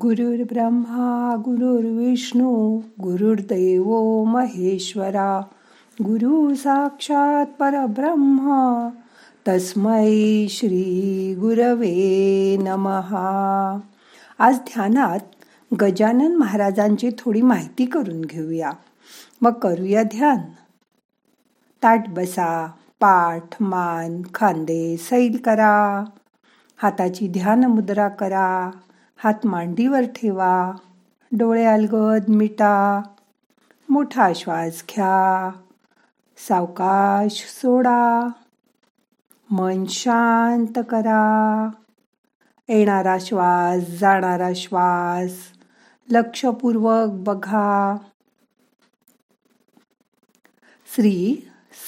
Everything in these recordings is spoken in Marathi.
गुरुर्ब्रह्मा गुरुर्विष्णू गुरुर्दैव महेश्वरा गुरु साक्षात परब्रह्मा तस्मै श्री गुरवे नमहा. आज ध्यानात गजानन महाराजांची थोडी माहिती करून घेऊया. मग करूया ध्यान. ताट बसा पाठ मान खांदे सैल करा. हाताची ध्यान मुद्रा करा. हात मांडीवर ठेवा. डोळे अलगद मिटा. मोठा श्वास घ्या. सावकाश सोडा. मन शांत करा. येणारा श्वास जाणारा श्वास लक्षपूर्वक बघा. श्री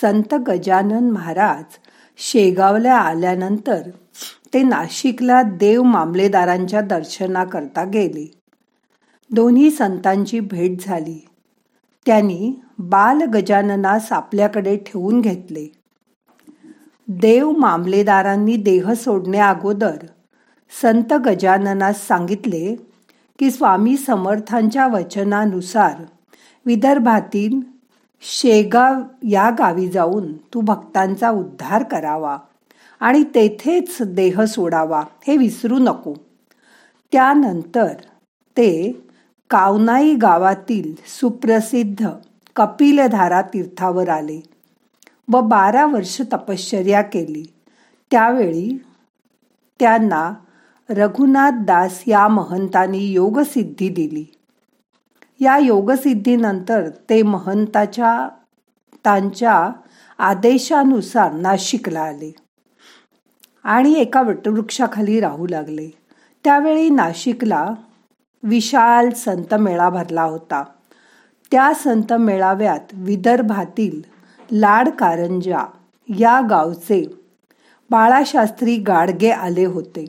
संत गजानन महाराज शेगावला आल्यानंतर ते नाशिकला देव मामलेदारांच्या दर्शनाकरता गेले. दोन्ही संतांची भेट झाली. त्यांनी बाल गजाननास आपल्याकडे ठेवून घेतले. देव मामलेदारांनी देह सोडण्या अगोदर संत गजाननास सांगितले की स्वामी समर्थांच्या वचनानुसार विदर्भातील शेगाव या गावी जाऊन तू भक्तांचा उद्धार करावा आणि तेथेच देह सोडावा हे विसरू नको. त्यानंतर ते कावनाई गावातील सुप्रसिद्ध कपिलधारा तीर्थावर आले व बारा वर्ष तपश्चर्या केली. त्यावेळी त्यांना रघुनाथ दास या महंतांनी योगसिद्धी दिली. या योगसिद्धीनंतर ते महंताच्या त्यांच्या आदेशानुसार नाशिकला आले आणि एका वटवृक्षाखाली राहू लागले. त्यावेळी नाशिकला विशाल संत मेळा भरला होता. त्या संत मेळाव्यात विदर्भातील लाड कारंजा या गावचे बाळाशास्त्री गाडगे आले होते.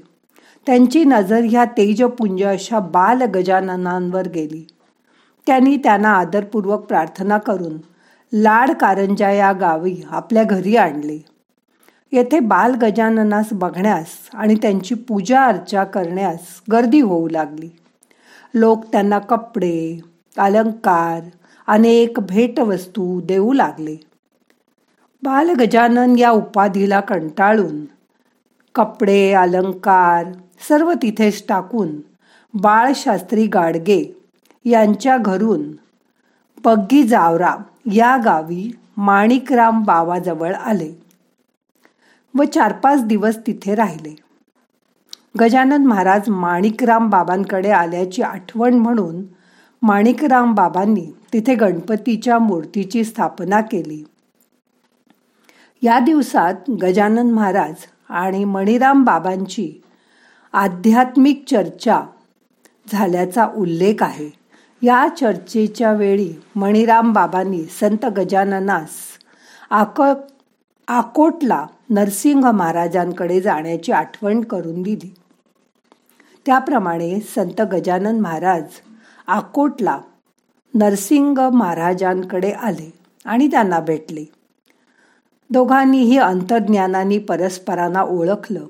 त्यांची नजर ह्या तेजपुंज अशा बाल गजाननांवर गेली. त्यांनी त्यांना आदरपूर्वक प्रार्थना करून लाड कारंजा या गावी आपल्या घरी आणले. येथे बाल गजाननास बघण्यास आणि त्यांची पूजा अर्चा करण्यास गर्दी होऊ लागली. लोक त्यांना कपडे अलंकार अनेक भेटवस्तू देऊ लागले. बाल गजानन या उपाधीला कंटाळून कपडे अलंकार सर्व तिथेच टाकून बाळशास्त्री गाडगे यांच्या घरून. पग्गी जावरा या गावी माणिकराम बाबाजवळ आले व चार पाच दिवस तिथे राहिले. गजानन महाराज माणिकराम बाबांकडे आल्याची आठवण म्हणून माणिकराम बाबांनी तिथे गणपतीच्या मूर्तीची स्थापना केली. या दिवसात गजानन महाराज आणि मणिराम बाबांची आध्यात्मिक चर्चा झाल्याचा उल्लेख आहे. या चर्चेच्या वेळी मणिराम बाबांनी संत गजाननास आक आकोटला नरसिंह महाराजांकडे जाण्याची आठवण करून दिली. त्याप्रमाणे संत गजानन महाराज आकोटला नरसिंग महाराजांकडे आले आणि त्यांना भेटले. दोघांनीही अंतर्ज्ञानाने परस्परांना ओळखलं.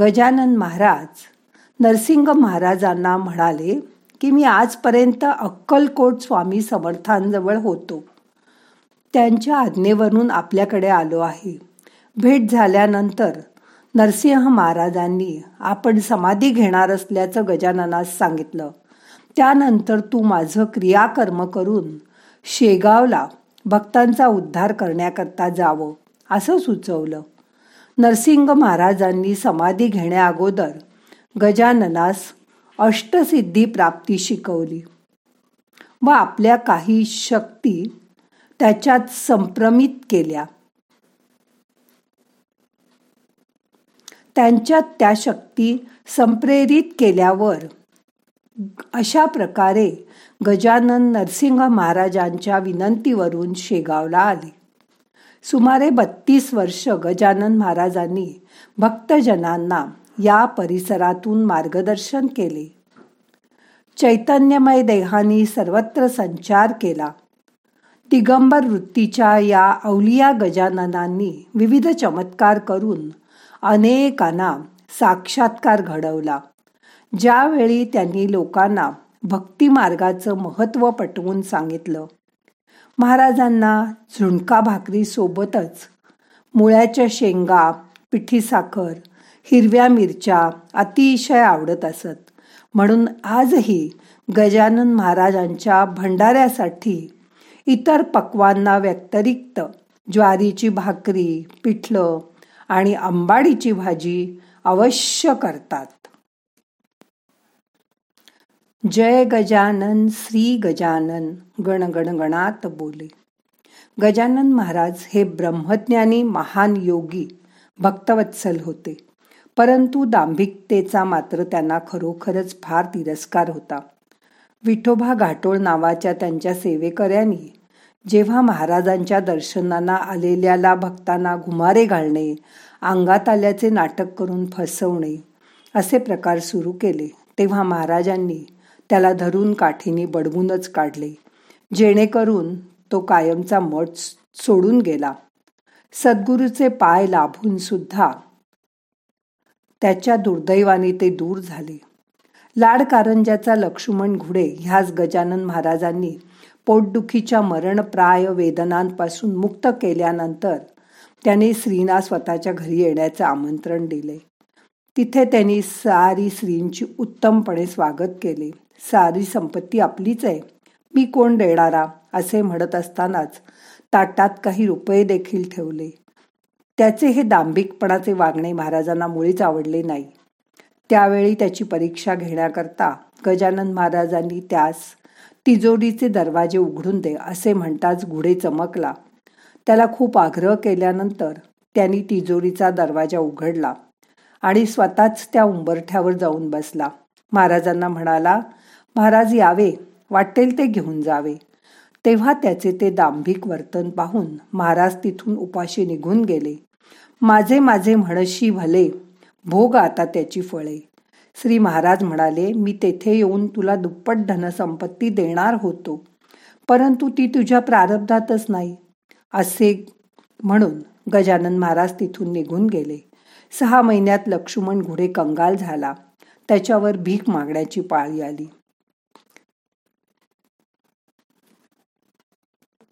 गजानन महाराज नरसिंग महाराजांना म्हणाले की मी आजपर्यंत अक्कलकोट स्वामी समर्थांजवळ होतो. त्यांच्या आज्ञेवरून आपल्याकडे आलो आहे. भेट झाल्यानंतर नरसिंह महाराजांनी आपण समाधी घेणार असल्याचं गजाननास सांगितलं. त्यानंतर तू माझं क्रियाकर्म करून शेगावला भक्तांचा उद्धार करण्याकरता जावं असं सुचवलं. नरसिंह महाराजांनी समाधी घेण्याअगोदर गजाननास अष्टसिद्धी प्राप्ती शिकवली व आपल्या काही शक्ती त्याच्यात संप्रमित केल्या. त्यांच्यात त्या शक्ती संप्रेरित केल्यावर अशा प्रकारे गजानन नरसिंह महाराजांच्या विनंतीवरून शेगावला आले. सुमारे बत्तीस वर्ष गजानन महाराजांनी भक्तजनांना या परिसरातून मार्गदर्शन केले. चैतन्यमय देहानी सर्वत्र संचार केला. दिगंबर वृत्तीच्या या अवलिया गजाननांनी विविध चमत्कार करून अनेकांना साक्षात्कार घडवला. ज्यावेळी त्यांनी लोकांना भक्तिमार्गाचं महत्त्व पटवून सांगितलं. महाराजांना झुणका भाकरी सोबतच मुळ्याच्या शेंगा पिठी साखर हिरव्या मिरच्या अतिशय आवडत असत. म्हणून आजही गजानन महाराजांच्या भंडाऱ्यासाठी इतर पक्वांना व्यतिरिक्त ज्वारीची भाकरी पिठलं आणि आंबाडीची भाजी अवश्य करतात. जय गजानन श्री गजानन गण गण गणात बोले. गजानन महाराज हे ब्रह्मज्ञानी महान योगी भक्तवत्सल होते. परंतु दांभिकतेचा मात्र त्यांना खरोखरच फार तिरस्कार होता. विठोबा घाटोळ नावाच्या त्यांच्या सेवेकऱ्यांनी जेव्हा महाराजांच्या दर्शनांना आलेल्याला भक्तांना घुमारे घालणे अंगात आल्याचे नाटक करून फसवणे असे प्रकार सुरू केले तेव्हा महाराजांनी त्याला धरून काठीने बडवूनच काढले जेणेकरून तो कायमचा मठ सोडून गेला. सद्गुरूचे पाय लाभून सुद्धा त्याच्या दुर्दैवाने ते दूर झाले. लाड कारंजाचा लक्ष्मण घुडे ह्याच गजानन महाराजांनी पोटदुखीच्या मरणप्राय वेदनांपासून मुक्त केल्यानंतर त्याने श्रीना स्वतःच्या घरी येण्याचे आमंत्रण दिले. तिथे त्यांनी सारी स्त्रींची उत्तमपणे स्वागत केले. सारी संपत्ती आपलीच आहे. मी कोण देणारा? असे म्हणत असतानाच ताटात काही रुपये देखील ठेवले. त्याचे हे दांभिकपणाचे वागणे महाराजांना मुळीच आवडले नाही. त्यावेळी त्याची परीक्षा घेण्याकरता गजानन महाराजांनी त्यास तिजोरीचे दरवाजे उघडून दे असे म्हणताच घुडे चमकला. त्याला खूप आग्रह केल्यानंतर त्यांनी तिजोरीचा दरवाजा उघडला आणि स्वतःच त्या उंबरठ्यावर जाऊन बसला. महाराजांना म्हणाला महाराज यावे वाटेल ते घेऊन जावे. तेव्हा त्याचे ते दांभिक वर्तन पाहून महाराज तिथून उपाशी निघून गेले. माझे माझे म्हणशी भले भोग आता त्याची फळे. श्री महाराज म्हणाले मी तेथे येऊन तुला दुप्पट धनसंपत्ती देणार होतो परंतु ती तुझ्या प्रारब्धातच नाही. असे म्हणून गजानन महाराज तिथून निघून गेले. सहा महिन्यात लक्ष्मण घुडे कंगाल झाला. त्याच्यावर भीक मागण्याची पाळी आली.